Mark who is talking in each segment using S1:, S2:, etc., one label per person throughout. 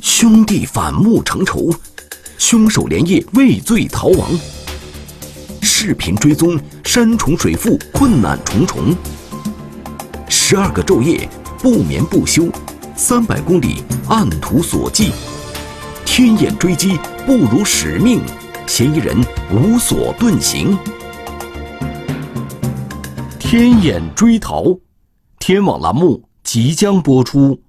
S1: 兄弟反目成仇，凶手连夜畏罪逃亡。视频追踪山重水复，困难重重。十二个昼夜不眠不休，三百公里按图索骥。天眼追击不辱使命，嫌疑人无所遁形。天眼追逃，天网栏目即将播出。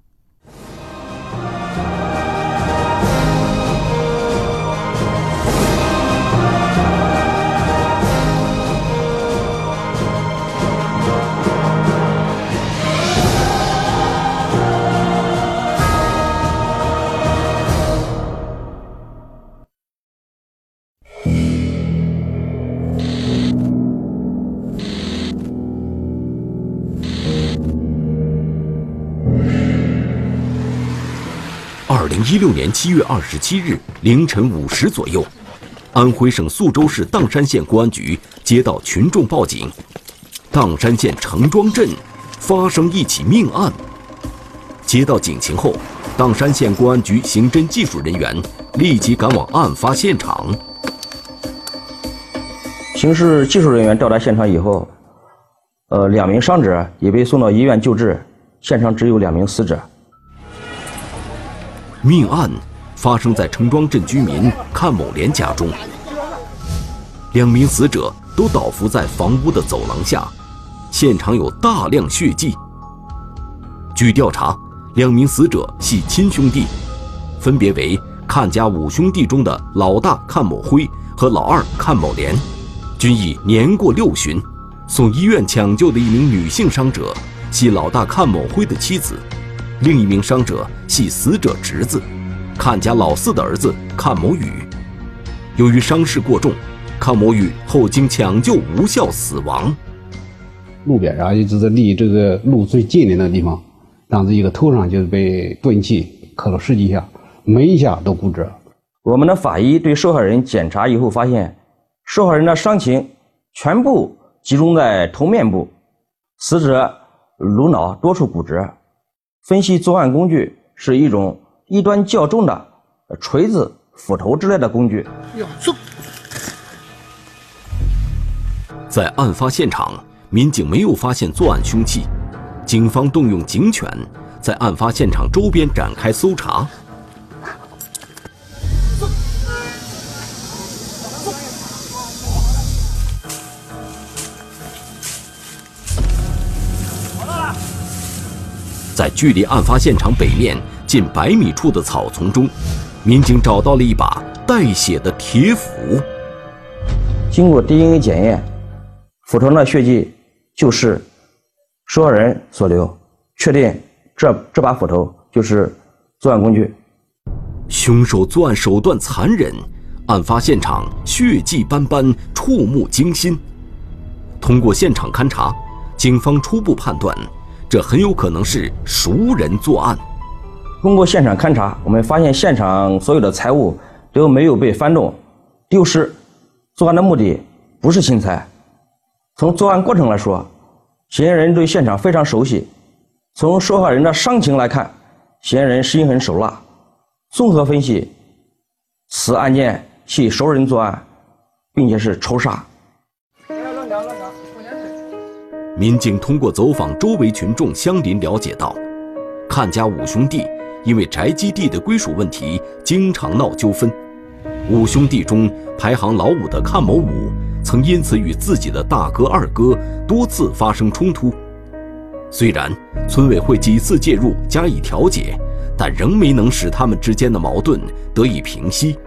S1: 一六年七月二十七日凌晨五时左右，安徽省宿州市砀山县公安局接到群众报警，砀山县城庄镇发生一起命案。接到警情后，砀山县公安局刑侦技术人员立即赶往案发现场。
S2: 刑事技术人员到达现场以后，呃，两名伤者已被送到医院救治，现场只有两名死者。
S1: 命案发生在城庄镇居民阚某莲家中，两名死者都倒伏在房屋的走廊下，现场有大量血迹。据调查，两名死者系亲兄弟，分别为阚家五兄弟中的老大阚某辉和老二阚某莲，均已年过六旬。送医院抢救的一名女性伤者系老大阚某辉的妻子。另一名伤者系死者侄子，阚家老四的儿子阚某宇。由于伤势过重，阚某宇后经抢救无效死亡。
S3: 路边上也就是离这个路最近的那个地方，当时一个头上就是被钝器磕了十几下，每一下都骨折。
S2: 我们的法医对受害人检查以后发现，受害人的伤情全部集中在头面部，死者颅脑多处骨折。分析作案工具是一种一端较重的锤子、斧头之类的工具。
S1: 在案发现场，民警没有发现作案凶器，警方动用警犬在案发现场周边展开搜查。在距离案发现场北面近百米处的草丛中，民警找到了一把带血的铁斧。
S2: 经过 DNA 检验，斧头上的血迹就是受害人所留，确定这这把斧头就是作案工具。
S1: 凶手作案手段残忍，案发现场血迹斑斑，触目惊心。通过现场勘查，警方初步判断。这很有可能是熟人作案。
S2: 通过现场勘查，我们发现现场所有的财物都没有被翻动、丢失。作案的目的不是侵财。从作案过程来说，嫌疑人对现场非常熟悉。从受害人的伤情来看，嫌疑人心狠手辣。综合分析，此案件系熟人作案，并且是仇杀。
S1: 民警通过走访周围群众乡邻了解到，阚家五兄弟因为宅基地的归属问题经常闹纠纷。五兄弟中排行老五的阚某武曾因此与自己的大哥、二哥多次发生冲突。虽然村委会几次介入加以调解，但仍没能使他们之间的矛盾得以平息。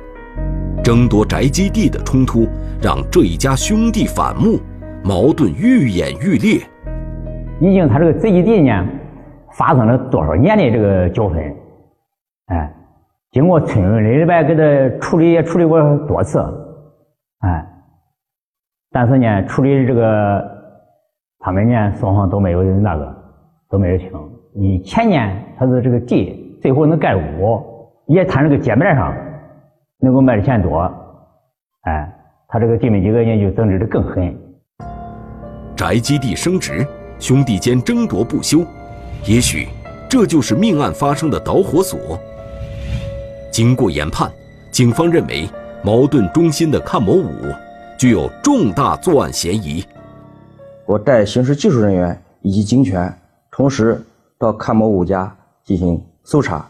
S1: 争夺宅基地的冲突让这一家兄弟反目。矛盾愈演愈烈，
S4: 已经他这个宅基地呢，发生了多少年的这个纠纷，哎，经过村里里边给他处理也处理过多次，哎，但是呢，处理这个他们呢双方都没有那个都没有清。你前年他是这个地最后能盖屋，也谈这个街面上能够卖的钱多，哎，他这个弟妹几个人就争执的更狠。
S1: 宅基地升值，兄弟间争夺不休，也许这就是命案发生的导火索。经过研判，警方认为矛盾中心的阚某武具有重大作案嫌疑。
S2: 我带刑事技术人员以及警犬，同时到阚某武家进行搜查。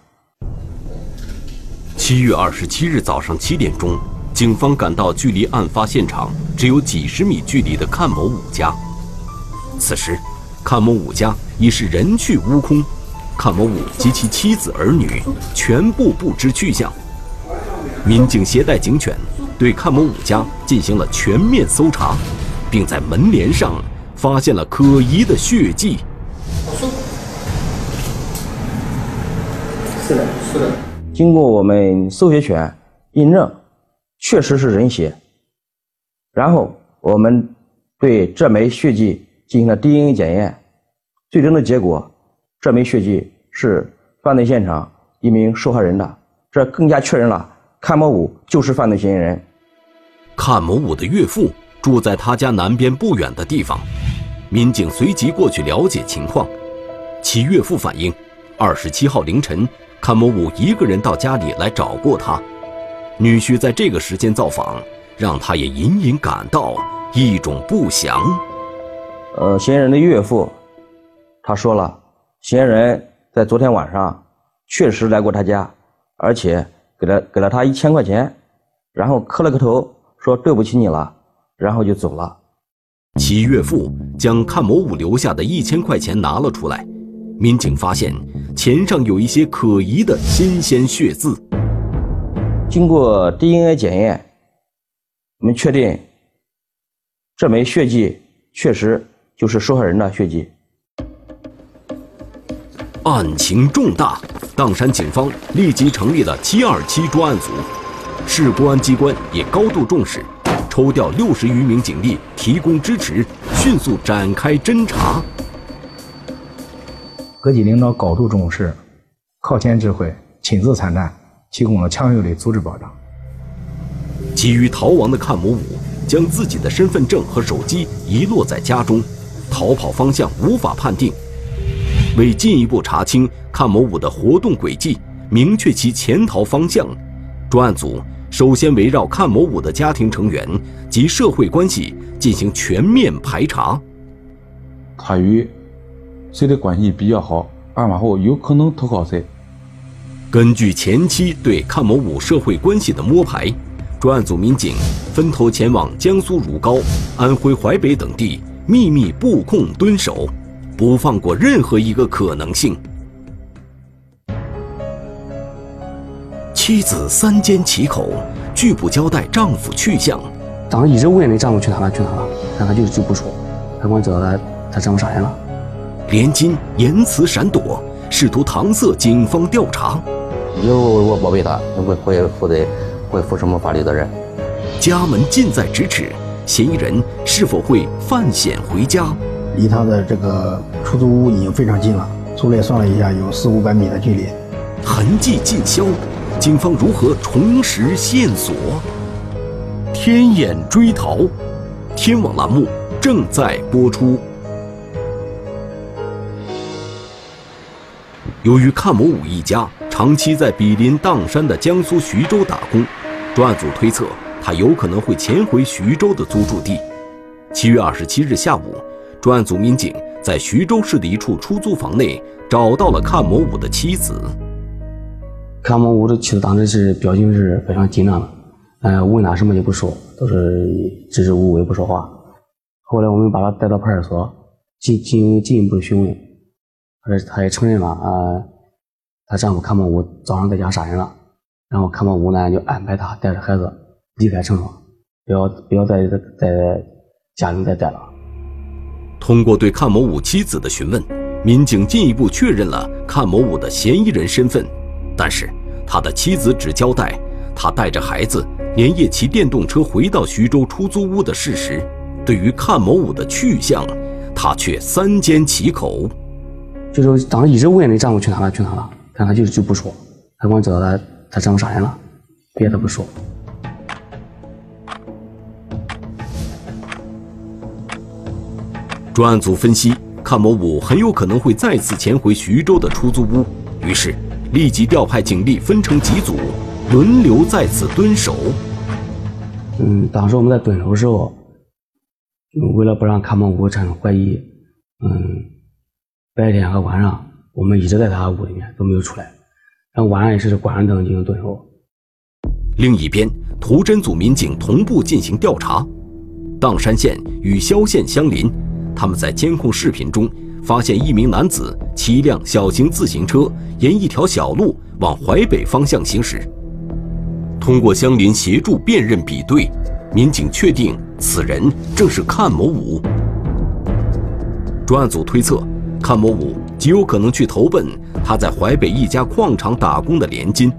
S1: 七月二十七日早上七点钟，警方赶到距离案发现场只有几十米距离的阚某武家。此时，阚某武家已是人去屋空，阚某武及其妻子儿女全部不知去向。民警携带警犬，对阚某武家进行了全面搜查，并在门帘上发现了可疑的血迹。
S2: 是的，是的。经过我们搜血犬印证，确实是人血。然后我们对这枚血迹进行了 DNA 检验，最终的结果，这枚血迹是犯罪现场一名受害人的，这更加确认了阚某武就是犯罪嫌疑人。
S1: 阚某武的岳父住在他家南边不远的地方，民警随即过去了解情况。其岳父反映，二十七号凌晨。阚某武一个人到家里来找过他，女婿在这个时间造访，让他也隐隐感到一种不祥。
S2: 呃，嫌疑人的岳父，他说了，嫌疑人在昨天晚上确实来过他家，而且给了给了他一千块钱，然后磕了个头，说对不起你了，然后就走了。
S1: 其岳父将阚某武留下的一千块钱拿了出来。民警发现钱上有一些可疑的新鲜血渍。
S2: 经过 DNA 检验，我们确定这枚血迹确实就是受害人的血迹。
S1: 案情重大，砀山警方立即成立了七二七专案组，市公安机关也高度重视，抽调六十余名警力提供支持，迅速展开侦查。
S5: 各级领导高度重视，靠前指挥，亲自参战，提供了强有力组织保障。
S1: 急于逃亡的阚某武将自己的身份证和手机遗落在家中，逃跑方向无法判定。为进一步查清阚某武的活动轨迹，明确其潜逃方向，专案组首先围绕阚某武的家庭成员及社会关系进行全面排查。
S6: 他与谁的关系比较好？案发后有可能投靠谁？
S1: 根据前期对阚某武社会关系的摸排，专案组民警分头前往江苏如皋、安徽淮北等地秘密布控蹲守，不放过任何一个可能性。妻子三缄其口，拒不交代丈夫去向。
S7: 当时一直问那丈夫去哪了，去哪了，但他就就不说，他光知道他他丈夫杀人了。
S1: 连金言辞闪躲，试图搪塞警方调查。
S8: 以后我保卫他，会会负责会负什么法律责任？
S1: 家门近在咫尺，嫌疑人是否会犯险回家？
S5: 离他的这个出租屋已经非常近了，粗略算了一下，有四五百米的距离。
S1: 痕迹尽消，警方如何重拾线索？天眼追逃，天网栏目正在播出。由于阚某武一家长期在毗邻砀山的江苏徐州打工，专案组推测他有可能会潜回徐州的租住地。七月二十七日下午，专案组民警在徐州市的一处出租房内找到了阚某武的妻子。
S7: 阚某武的妻子当时是表情是非常紧张的，呃，问他什么也不说，都是支支吾吾也不说话。后来我们把他带到派出所进进进一步询问。而且她也承认了啊，她丈夫阚某武早上在家杀人了，然后阚某武呢就安排她带着孩子离开城庄，不要不要在在家里再待了。
S1: 通过对阚某武妻子的询问，民警进一步确认了阚某武的嫌疑人身份，但是他的妻子只交代他带着孩子连夜骑电动车回到徐州出租屋的事实，对于阚某武的去向，他却三缄其口。
S7: 就是当时一直问那丈夫去哪了去哪了，但他就就不说，他光知道他他丈夫杀人了，别的不说。
S1: 专案组分析，阚某武很有可能会再次潜回徐州的出租屋，于是立即调派警力分成几组，轮流在此蹲守。
S7: 嗯，当时我们在蹲守的时候，为了不让看某五产生怀疑，嗯，白天和晚上我们一直在他屋里面都没有出来，然后晚上也是关上灯进行蹲守。
S1: 另一边，图侦组民警同步进行调查。砀山县与萧县相邻，他们在监控视频中发现一名男子骑一辆小型自行车沿一条小路往淮北方向行驶。通过相邻协助辨认比对，民警确定此人正是阚某武。专案组推测，阚某武极有可能去投奔他在淮北一家矿场打工的连金。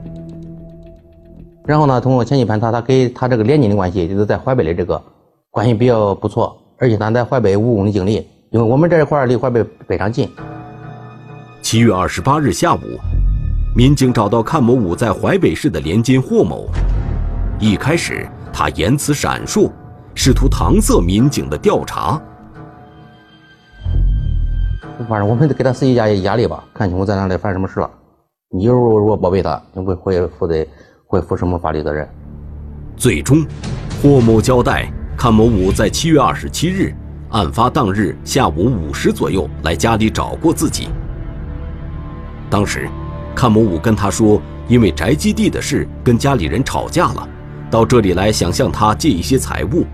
S8: 然后呢，通过前期盘查，他跟他这个连金的关系，就是在淮北的这个。关系比较不错，而且他在淮北务工的经历，因为我们这一块离淮北非常近。
S1: 七月二十八日下午，民警找到阚某武在淮北市的连襟霍某。一开始，他言辞闪烁，试图搪塞民警的调查。
S8: 反正我们得给他施加压力吧，看清楚在哪里犯什么事了。你如果如果包围他，你会会负责会负什么法律责任？
S1: 最终，霍某交代。阚某武在七月二十七日，案发当日下午五时左右来家里找过自己。当时，阚某武跟他说，因为宅基地的事跟家里人吵架了，到这里来想向他借一些财物。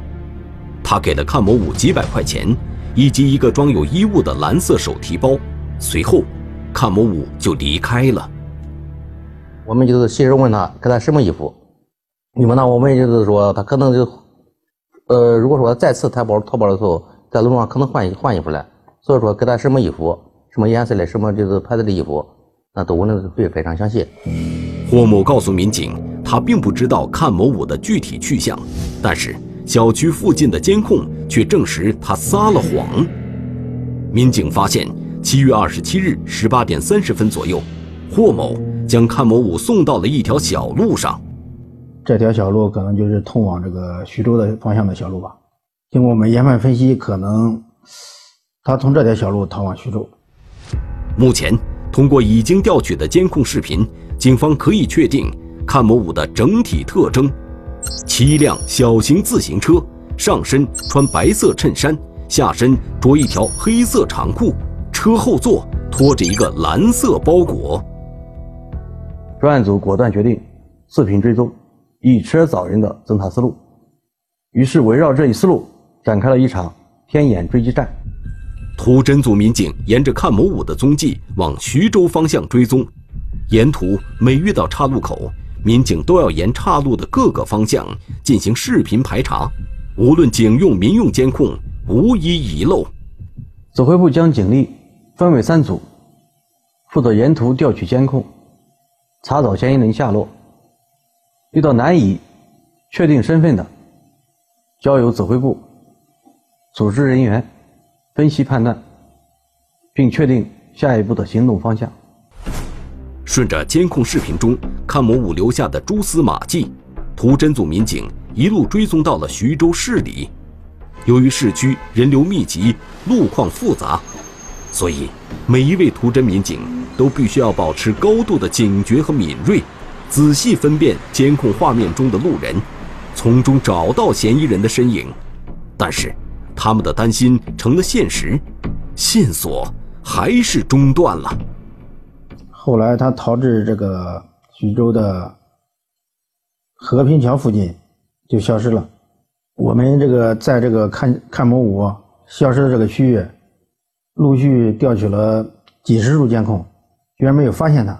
S1: 他给了阚某武几百块钱，以及一个装有衣物的蓝色手提包。随后，阚某武就离开了。
S8: 我们就是随时问他给他什么衣服，你们那，我们就是说他可能就。呃，如果说再次淘宝淘宝的时候，在路上可能换一换衣服了，所以说给他什么衣服、什么颜色的、什么就是牌子的衣服，那都问的会非常详细。
S1: 霍某告诉民警，他并不知道阚某武的具体去向，但是小区附近的监控却证实他撒了谎。民警发现，七月二十七日十八点三十分左右，霍某将阚某武送到了一条小路上。
S5: 这条小路可能就是通往这个徐州的方向的小路吧。经过我们研判分析，可能他从这条小路逃往徐州。
S1: 目前，通过已经调取的监控视频，警方可以确定看某武的整体特征：骑一辆小型自行车，上身穿白色衬衫，下身着一条黑色长裤，车后座拖着一个蓝色包裹。
S7: 专案组果断决定视频追踪。以车找人的侦查思路，于是围绕这一思路展开了一场天眼追击战。
S1: 图侦组民警沿着看某武的踪迹往徐州方向追踪，沿途每遇到岔路口，民警都要沿岔路的各个方向进行视频排查，无论警用、民用监控，无一遗漏。
S7: 指挥部将警力分为三组，负责沿途调取监控，查找嫌疑人下落。遇到难以确定身份的，交由指挥部组织人员分析判断，并确定下一步的行动方向。
S1: 顺着监控视频中看某武留下的蛛丝马迹，图侦组民警一路追踪到了徐州市里。由于市区人流密集、路况复杂，所以每一位图侦民警都必须要保持高度的警觉和敏锐。仔细分辨监控画面中的路人，从中找到嫌疑人的身影，但是他们的担心成了现实，线索还是中断了。
S5: 后来他逃至这个徐州的和平桥附近，就消失了。我们这个在这个看看某五消失的这个区域，陆续调取了几十处监控，居然没有发现他。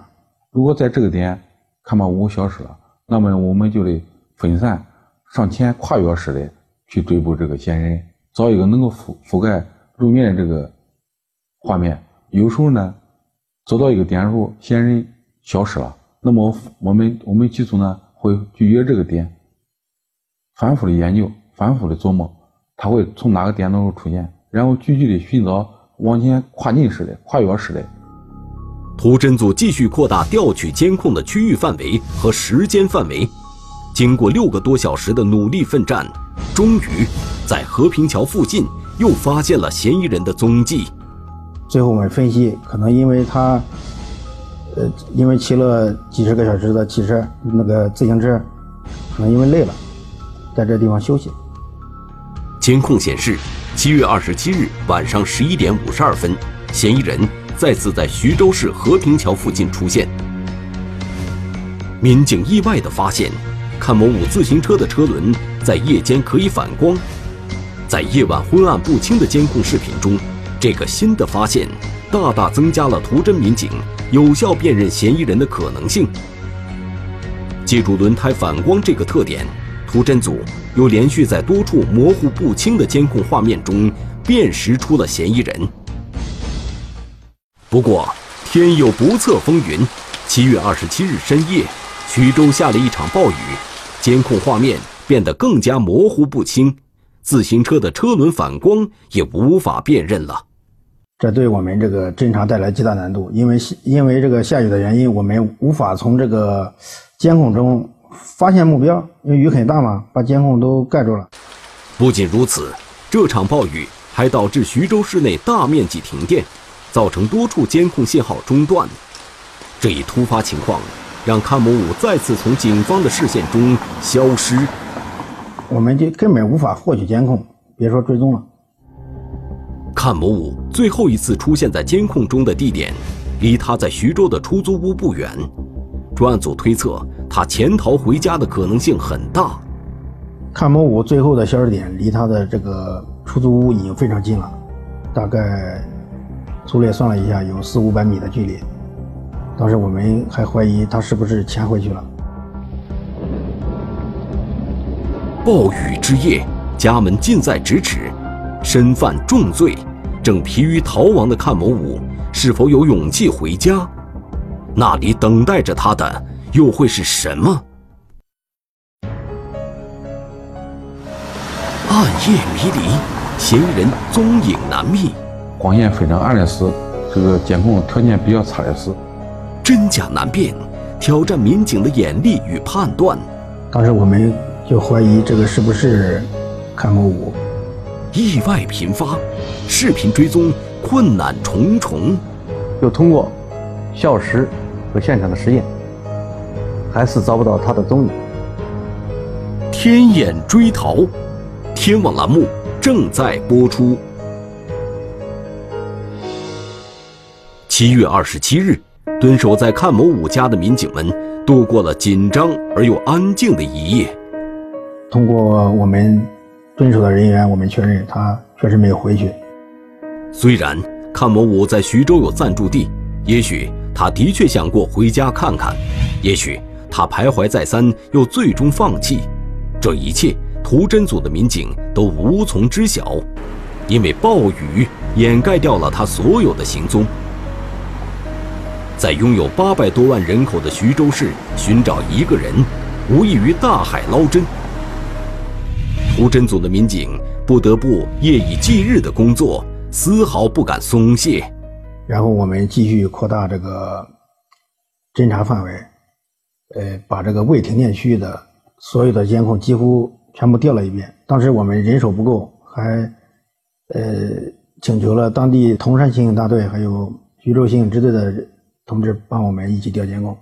S6: 如果在这个点，看吧五消失了，那么我们就得分散上前跨越式的去追捕这个嫌疑人，找一个能够覆覆盖路面的这个画面。有时候呢，走到一个点时候，嫌疑人消失了，那么我们我们技术呢会聚焦这个点，反复的研究，反复的琢磨，他会从哪个点当中出现，然后继续的寻找往前跨进式的、跨越式的。
S1: 图侦组继续扩大调取监控的区域范围和时间范围，经过六个多小时的努力奋战，终于在和平桥附近又发现了嫌疑人的踪迹。
S5: 最后我们分析，可能因为他呃，因为骑了几十个小时的汽车，那个自行车，可能因为累了，在这地方休息。
S1: 监控显示，七月二十七日晚上十一点五十二分，嫌疑人再次在徐州市和平桥附近出现。民警意外地发现，看某五自行车的车轮在夜间可以反光。在夜晚昏暗不清的监控视频中，这个新的发现大大增加了图侦民警有效辨认嫌疑人的可能性。借助轮胎反光这个特点，图侦组又连续在多处模糊不清的监控画面中辨识出了嫌疑人。不过，天有不测风云，七月二十七日深夜，徐州下了一场暴雨，监控画面变得更加模糊不清。自行车的车轮反光也无法辨认了，
S5: 这对我们这个侦查带来极大难度。因为因为这个下雨的原因，我们无法从这个监控中发现目标，因为雨很大嘛，把监控都盖住了。
S1: 不仅如此，这场暴雨还导致徐州市内大面积停电，造成多处监控信号中断。这一突发情况让看某五再次从警方的视线中消失。
S5: 我们就根本无法获取监控，别说追踪了。
S1: 看某五最后一次出现在监控中的地点，离他在徐州的出租屋不远。专案组推测，他潜逃回家的可能性很大。
S5: 看某五最后的消失点离他的这个出租屋已经非常近了，大概粗略算了一下，有四五百米的距离。当时我们还怀疑他是不是潜回去了。
S1: 暴雨之夜，家门近在咫尺，身犯重罪，正疲于逃亡的看某武，是否有勇气回家？那里等待着他的又会是什么？暗夜迷离，嫌疑人踪影难觅，
S6: 光线非常暗的是，这个监控条件比较差的是，
S1: 真假难辨，挑战民警的眼力与判断。
S5: 当时我们。就怀疑这个是不是看某五？
S1: 意外频发，视频追踪困难重重。
S8: 又通过校时和现场的实验，还是找不到他的踪影。
S1: 天眼追逃，天网栏目正在播出。七月二十七日，蹲守在看某五家的民警们度过了紧张而又安静的一夜。
S5: 通过我们蹲守的人员，我们确认他确实没有回去。
S1: 虽然看某五在徐州有暂住地，也许他的确想过回家看看，也许他徘徊再三，又最终放弃。这一切，图侦组的民警都无从知晓，因为暴雨掩盖掉了他所有的行踪。在拥有八百多万人口的徐州市，寻找一个人，无异于大海捞针。图侦组的民警不得不夜以继日的工作，丝毫不敢松懈。
S5: 然后我们继续扩大这个侦查范围，呃，把这个未停电区域的所有的监控几乎全部调了一遍。当时我们人手不够，还呃请求了当地铜山刑警大队还有徐州刑警支队的同志帮我们一起调监控。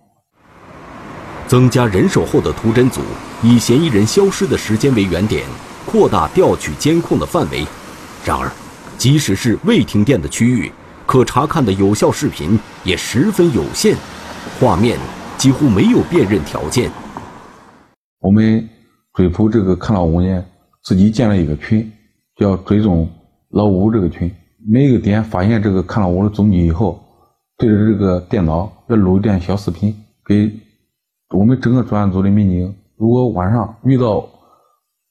S1: 增加人手后的图侦组，以嫌疑人消失的时间为原点，扩大调取监控的范围。然而，即使是未停电的区域，可查看的有效视频也十分有限，画面几乎没有辨认条件。
S6: 我们追捕这个看老吴呢，自己建了一个群，叫追踪老吴这个群。每个点发现这个看老吴的踪迹以后，对着这个电脑要录一段小视频给。我们整个专案组的民警，如果晚上遇到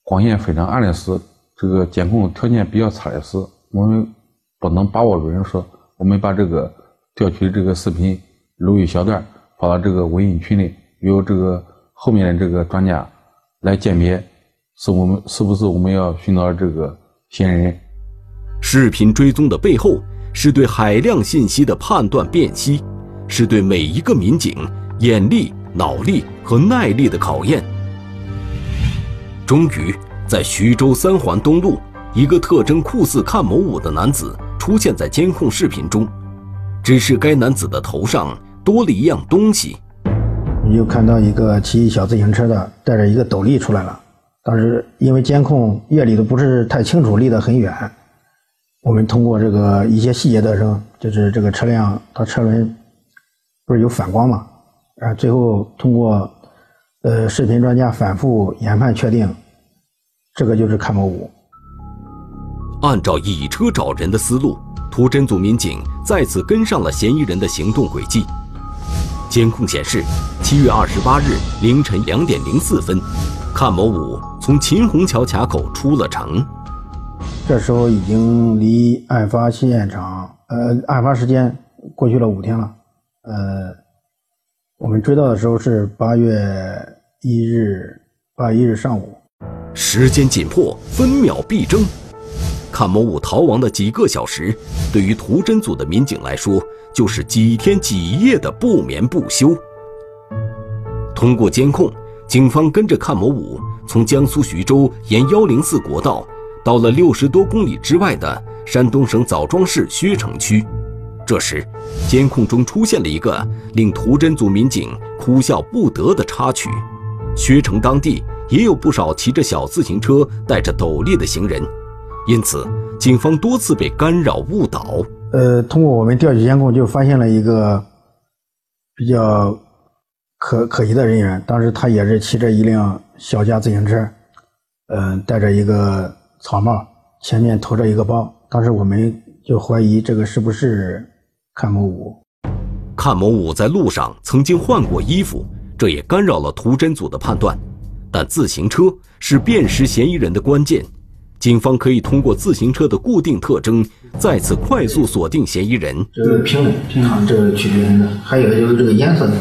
S6: 光线非常暗的时，这个监控条件比较差的时，我们不能把握住人说，我们把这个调取的这个视频录一小段发到这个微信群里，由这个后面的这个专家来鉴别，是我们是不是我们要寻找这个嫌疑人。
S1: 视频追踪的背后，是对海量信息的判断辨析，是对每一个民警眼力。脑力和耐力的考验。终于，在徐州三环东路，一个特征酷似看某五的男子出现在监控视频中。只是该男子的头上多了一样东西。
S5: 你就看到一个骑小自行车的带着一个斗笠出来了。当时因为监控夜里都不是太清楚，离得很远。我们通过这个一些细节的时候，就是这个车辆它车轮不是有反光嘛？啊，最后通过呃视频专家反复研判确定，这个就是看某五。
S1: 按照以车找人的思路，图侦组民警再次跟上了嫌疑人的行动轨迹。监控显示，七月二十八日凌晨两点零四分，看某五从秦虹桥卡口出了城。
S5: 这时候已经离案发现场，呃，案发时间过去了五天了。呃，我们追到的时候是八月一日，八月一日上午。
S1: 时间紧迫，分秒必争。看某五逃亡的几个小时，对于图侦组的民警来说，就是几天几夜的不眠不休。通过监控，警方跟着看某五从江苏徐州沿幺零四国道，到了六十多公里之外的山东省枣庄市薛城区。这时，监控中出现了一个令图侦组民警哭笑不得的插曲：薛城当地也有不少骑着小自行车、戴着斗笠的行人。因此，警方多次被干扰误导。
S5: 呃，通过我们调取监控，就发现了一个比较可可疑的人员。当时他也是骑着一辆小家自行车，嗯，戴着一个草帽，前面驮着一个包。当时我们就怀疑这个是不是看某五。
S1: 看某五在路上曾经换过衣服，这也干扰了图侦组的判断。但自行车是辨识嫌疑人的关键。警方可以通过自行车的固定特征，再次快速锁定嫌疑人。
S5: 这个平稳，它这个区别的，还有就是这个颜色的，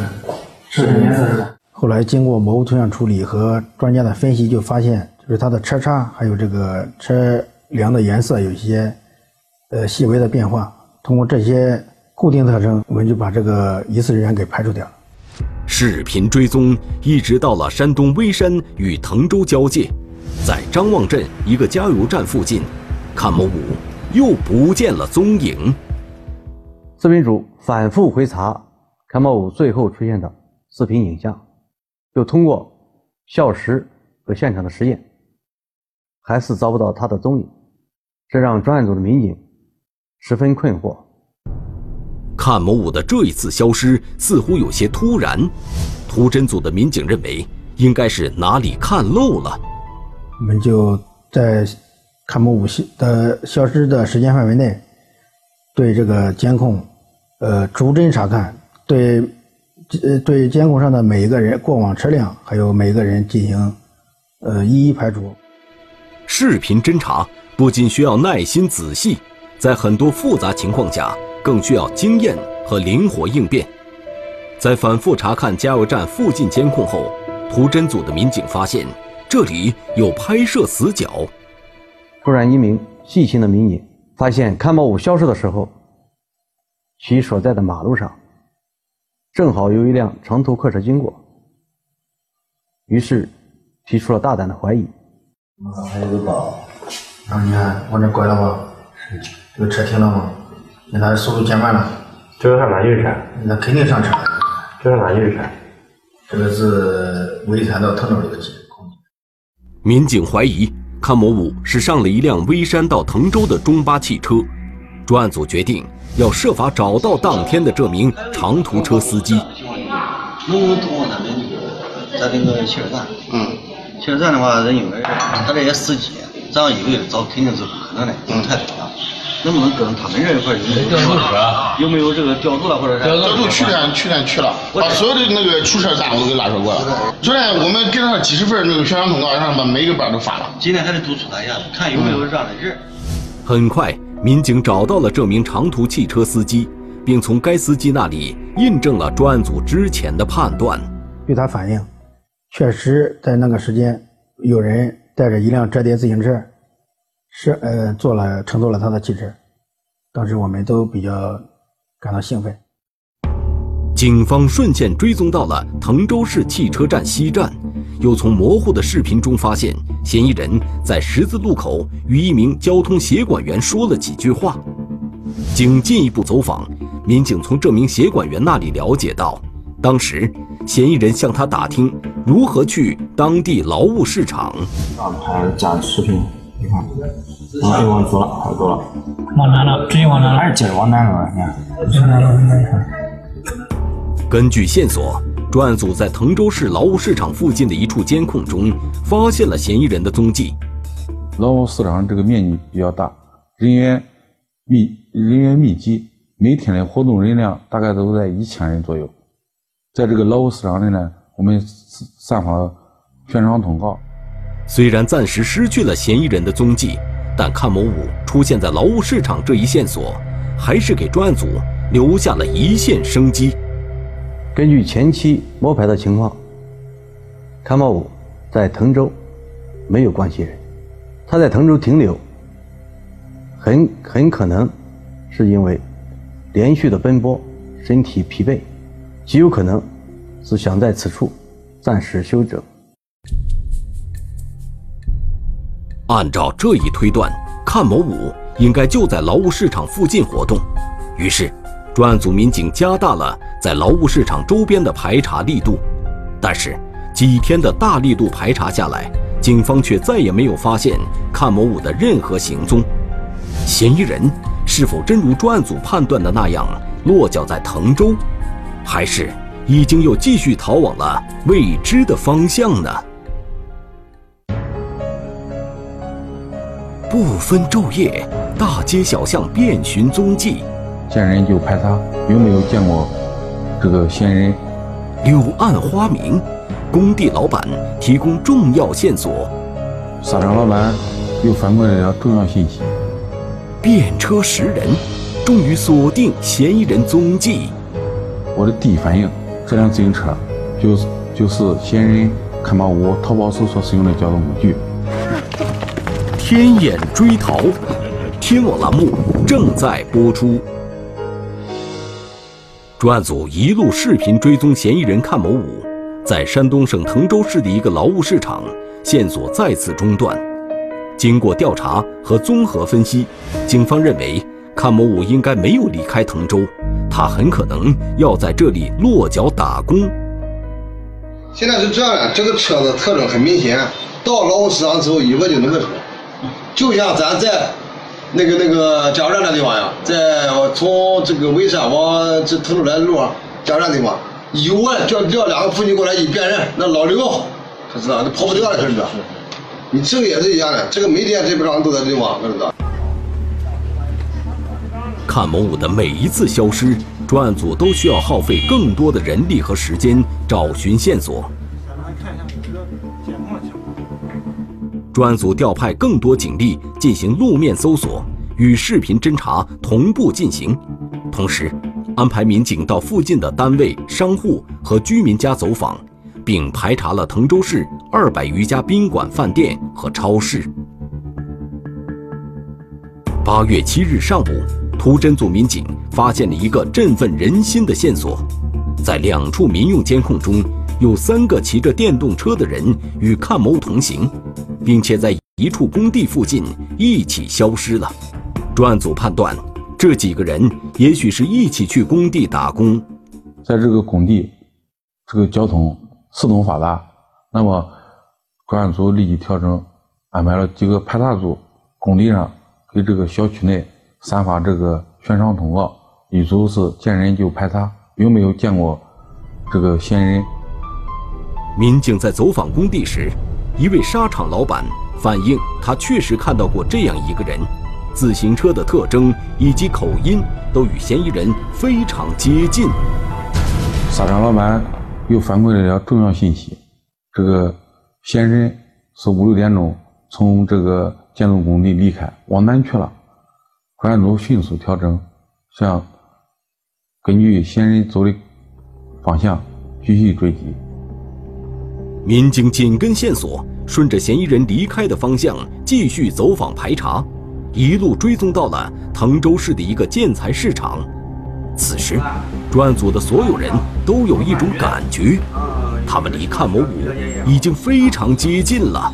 S5: 是颜色的。后来经过模糊图像处理和专家的分析，就发现就是它的车叉还有这个车梁的颜色有一些呃细微的变化。通过这些固定特征，我们就把这个疑似人员给排除掉了。
S1: 视频追踪一直到了山东微山与滕州交界。在张望镇一个加油站附近，看某五又不见了踪影。
S9: 视频组反复回查看某五最后出现的视频影像，就通过校时和现场的实验，还是找不到他的踪影，这让专案组的民警十分困惑。
S1: 看某五的这一次消失似乎有些突然，图侦组的民警认为应该是哪里看漏了。
S5: 我们就在看某五的消失的时间范围内，对这个监控，呃，逐帧查看，对，呃，对监控上的每一个人过往车辆，还有每一个人进行，呃，一一排除。
S1: 视频侦查不仅需要耐心仔细，在很多复杂情况下，更需要经验和灵活应变。在反复查看加油站附近监控后，图侦组的民警发现。这里有拍摄死角。
S9: 突然，一名细心的民警发现看报五消失的时候，其所在的马路上正好有一辆长途客车经过，于是提出了大胆的怀疑。
S5: 还有个包，啊，你看往这拐了吧？是。这个车停了吗？那它速度减慢了。
S10: 这个上哪去车？
S5: 那肯定上车。
S10: 这是哪去车？
S5: 这个是潍山到滕州这个车。
S1: 民警怀疑看某武是上了一辆微山到滕州的中巴汽车，专案组决定要设法找到当天的这名长途车司机。
S11: 能不能通过咱们那个咱那个汽车站？嗯，汽车站的话，人因为他这些司机，这样一个一个找肯定是不可能的，人太多了。能不能跟他们这一块有没有调度？有没有这个调度了，或者
S12: 调度去年去年去了，把所有的那个出车单我都给拉扯过了。昨天我们给他几十份那个宣传通告，让他把每个班都发了。
S11: 今天还得督促他一下，看有没有这样的人。
S1: 很快，民警找到了这名长途汽车司机，并从该司机那里印证了专案组之前的判断。
S5: 据他反映，确实在那个时间，有人带着一辆折叠自行车。是呃，坐了乘坐了他的汽车，当时我们都比较感到兴奋。
S1: 警方顺线追踪到了滕州市汽车站西站，又从模糊的视频中发现嫌疑人在十字路口与一名交通协管员说了几句话。经进一步走访，民警从这名协管员那里了解到，当时嫌疑人向他打听如何去当地劳务市场。
S2: 啊，还加视频，你看，然后往左了，好走了，
S13: 往南了，直接往南了，
S2: 还是接着往南了，你看。
S1: 根据线索，专案组在滕州市劳务市场附近的一处监控中发现了嫌疑人的踪迹。
S6: 劳务市场这个面积比较大，人员密人员密集，每天的活动人量大概都在一千人左右。在这个劳务市场里呢，我们散发悬赏通告。
S1: 虽然暂时失去了嫌疑人的踪迹，但阚某武出现在劳务市场这一线索，还是给专案组留下了一线生机。
S9: 根据前期摸排的情况，阚某武在滕州没有关系人。他在滕州停留，很很可能是因为连续的奔波，身体疲惫，极有可能是想在此处暂时休整。
S1: 按照这一推断，阚某武应该就在劳务市场附近活动，于是专案组民警加大了在劳务市场周边的排查力度，但是几天的大力度排查下来。警方却再也没有发现阚某武的任何行踪，嫌疑人是否真如专案组判断的那样落脚在滕州，还是已经又继续逃往了未知的方向呢？不分昼夜，大街小巷遍寻踪迹，
S6: 见人就排查，有没有见过这个嫌疑人？
S1: 柳暗花明。工地老板提供重要线索，
S6: 沙场老板又反馈了重要信息。
S1: 便车识人，终于锁定嫌疑人踪迹。
S6: 我的第一反应，这辆自行车就是就是嫌疑人阚某武逃跑时所使用的交通工具。
S1: 天眼追逃，天网栏目正在播出。专案组一路视频追踪嫌疑人阚某武。在山东省滕州市的一个劳务市场，线索再次中断。经过调查和综合分析，警方认为阚某武应该没有离开滕州，他很可能要在这里落脚打工。
S14: 现在是这样的，这个车子特征很明显，到劳务市场之后一问就能个车，就像咱在那个那个加油站那地方呀，在从这个蔚山往这滕州来的路上，加油站地方。一问叫叫两个妇女过来一辨认，那老刘，他知道那跑不掉了，是不是？你这个也是一样的，这个每天基本上都在这地方，知道。
S1: 阚某武的每一次消失，专案组都需要耗费更多的人力和时间找寻线索。专案组调派更多警力进行路面搜索，与视频侦查同步进行，同时。安排民警到附近的单位、商户和居民家走访，并排查了滕州市二百余家宾馆、饭店和超市。八月七日上午，图侦组民警发现了一个振奋人心的线索：在两处民用监控中，有三个骑着电动车的人与阚某同行，并且在一处工地附近一起消失了。专案组判断。这几个人也许是一起去工地打工，
S6: 在这个工地，这个交通四通发达，那么专案组立即调整，安排了几个排查组，工地上给这个小区内散发这个悬赏通告，一组是见人就排查，有没有见过这个嫌疑人？
S1: 民警在走访工地时，一位沙场老板反映，他确实看到过这样一个人。自行车的特征以及口音都与嫌疑人非常接近。
S6: 沙场老板又反馈了条重要信息：这个嫌疑人是五六点钟从这个建筑工地离开，往南去了。专案组迅速调整，向根据嫌疑人走的方向继续追击。
S1: 民警紧跟线索，顺着嫌疑人离开的方向继续走访排查。一路追踪到了滕州市的一个建材市场。此时，专案组的所有人都有一种感觉，他们离阚某武已经非常接近了。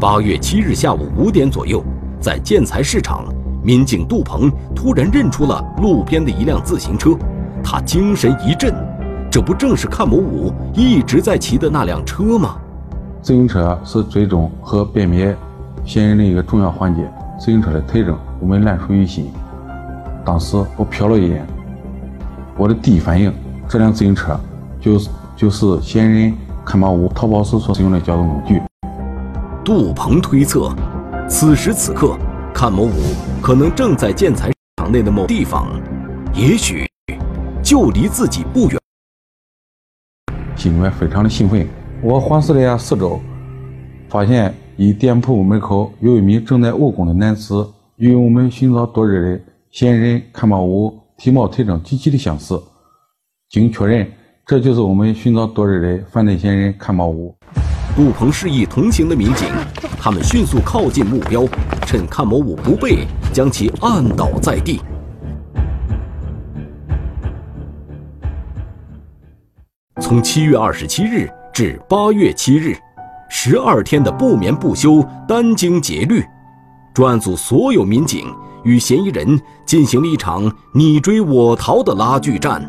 S1: 八月七日下午五点左右，在建材市场，民警杜鹏突然认出了路边的一辆自行车，他精神一振，这不正是看某五一直在骑的那辆车吗？
S6: 自行车是追踪和辨别嫌疑人的一个重要环节，自行车的特征我们烂熟于心。当时我瞟了一眼，我的第一反应，这辆自行车就是就是嫌疑人看某五逃跑时所使用的交通工具。
S1: 杜鹏推测，此时此刻。阚某武可能正在建材厂内的某地方，也许就离自己不远。
S6: 心里面非常的兴奋，我环视了一下四周，发现一店铺门口有一名正在务工的男子，与我们寻找多日的嫌疑人阚某武体貌特征极其的相似。经确认，这就是我们寻找多日的犯罪嫌疑人阚某武。
S1: 杜鹏示意同行的民警，他们迅速靠近目标，趁看某武不备，将其按倒在地。从七月二十七日至八月七日，十二天的不眠不休、殚精竭虑，专案组所有民警与嫌疑人进行了一场你追我逃的拉锯战。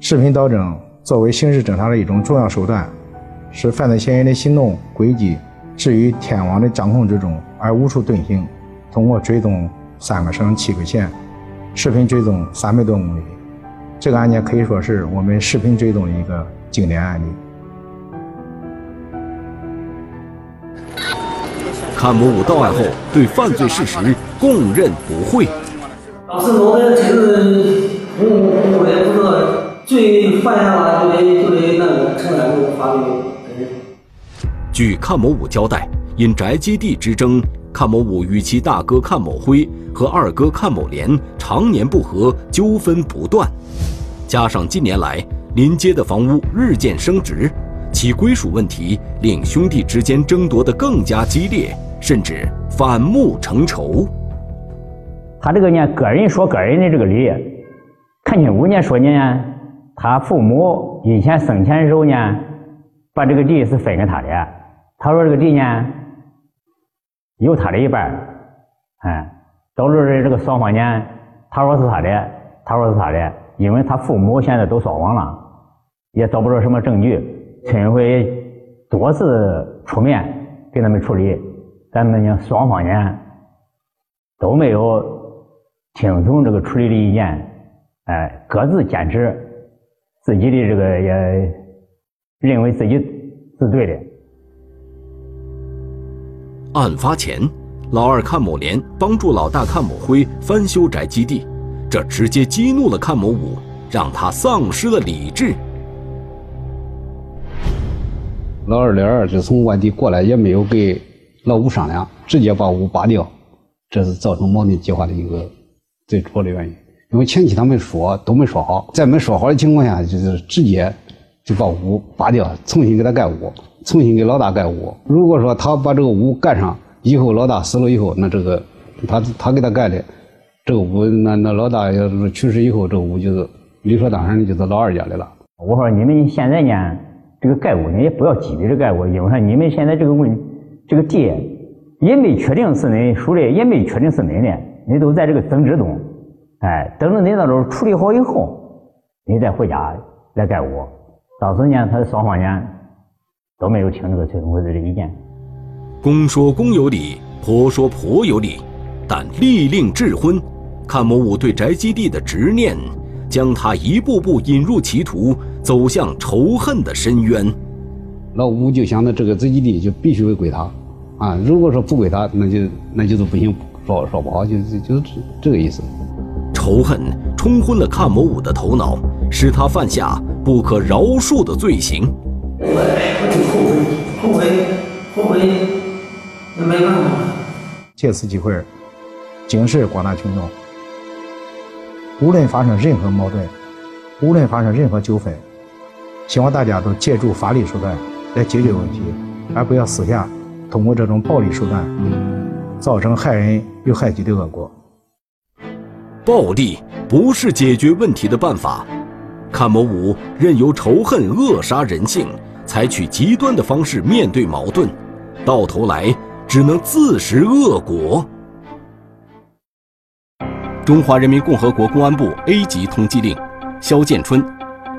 S5: 视频导证作为刑事侦查的一种重要手段。使犯罪嫌疑人的行动轨迹置于天网的掌控之中，而无处遁形。通过追踪三个省七个县，视频追踪三百多公里，这个案件可以说是我们视频追踪的一个经典案例。
S1: 看某某到案后，对犯罪事实供认不讳。
S15: 当时脑袋真是糊糊糊的，不知道罪犯下了就得就得那个承担这个法律。
S1: 据阚某武交代，因宅基地之争，阚某武与其大哥阚某辉和二哥阚某莲常年不和，纠纷不断。加上近年来临街的房屋日渐升值，其归属问题令兄弟之间争夺得更加激烈，甚至反目成仇。
S4: 他这个呢，个人说个人的这个理，阚清武呢说呢，他父母以前生前的时候呢，把这个地是分给他的。他说：“这个地呢，有他的一半哎，导致这个双方呢，他说是他的，他说是他的，因为他父母现在都双亡了，也找不着什么证据。村委会多次出面给他们处理，咱们呢双方呢都没有听从这个处理的意见，哎，各自坚持自己的这个，也认为自己是对的。”
S1: 案发前，老二阚某莲帮助老大阚某辉翻修宅基地，这直接激怒了阚某武，让他丧失了理智。
S3: 老二的儿子从外地过来，也没有给老五商量，直接把屋扒掉，这是造成矛盾激化的一个最主要的原因。因为前期他们说都没说好，在没说好的情况下，就是直接就把屋扒掉，重新给他盖屋。重新给老大盖屋。如果说他把这个屋盖上以后，老大死了以后，那这个他他给他盖的这个屋，那那老大要是去世以后，这个屋就是理所当然的就是老二家的了。
S4: 我说你们现在呢，这个盖屋呢也不要急于着盖屋，因为你们现在这个问这个地也没确定是恁属的，也没确定是恁的，你都在这个增值中。哎，等着你那时候处理好以后，你再回家来盖屋。到时呢，他双方呢。都没有听这个村委会的意见。
S1: 公说公有理，婆说婆有理，但利令智昏，看某武对宅基地的执念，将他一步步引入歧途，走向仇恨的深渊。
S3: 老五就想着这个宅基地就必须会归他，啊，如果说不归他，那就那就是不行，说说不好，就就就是这个意思。
S1: 仇恨冲昏了看某武的头脑，使他犯下不可饶恕的罪行。
S15: 我后悔，后悔，后悔，那没办法。
S5: 借此机会，警示广大群众：无论发生任何矛盾，无论发生任何纠纷，希望大家都借助法律手段来解决问题，而不要私下通过这种暴力手段，造成害人又害己的恶果。
S1: 暴力不是解决问题的办法。看某武任由仇恨扼杀人性。采取极端的方式面对矛盾到头来只能自食恶果。中华人民共和国公安部 a 级通缉令肖建春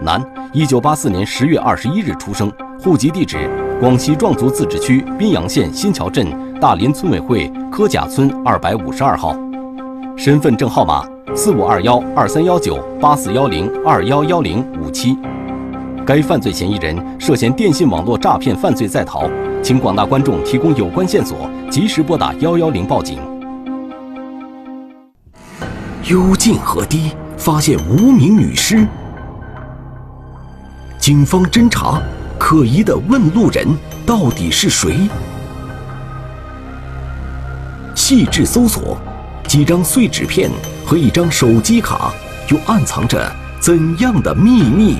S1: 男一九八四年十月二十一日出生户籍地址广西壮族自治区宾阳县新桥镇大林村委会柯甲村二百五十二号。身份证号码四五二幺二三幺九八四幺零二幺幺零五七。该犯罪嫌疑人涉嫌电信网络诈骗犯罪在逃，请广大观众提供有关线索，及时拨打幺幺零报警。幽静河堤发现无名女尸，警方侦查，可疑的问路人到底是谁？细致搜索，几张碎纸片和一张手机卡，又暗藏着怎样的秘密？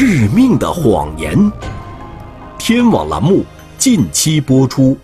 S1: 致命的谎言。天网栏目近期播出。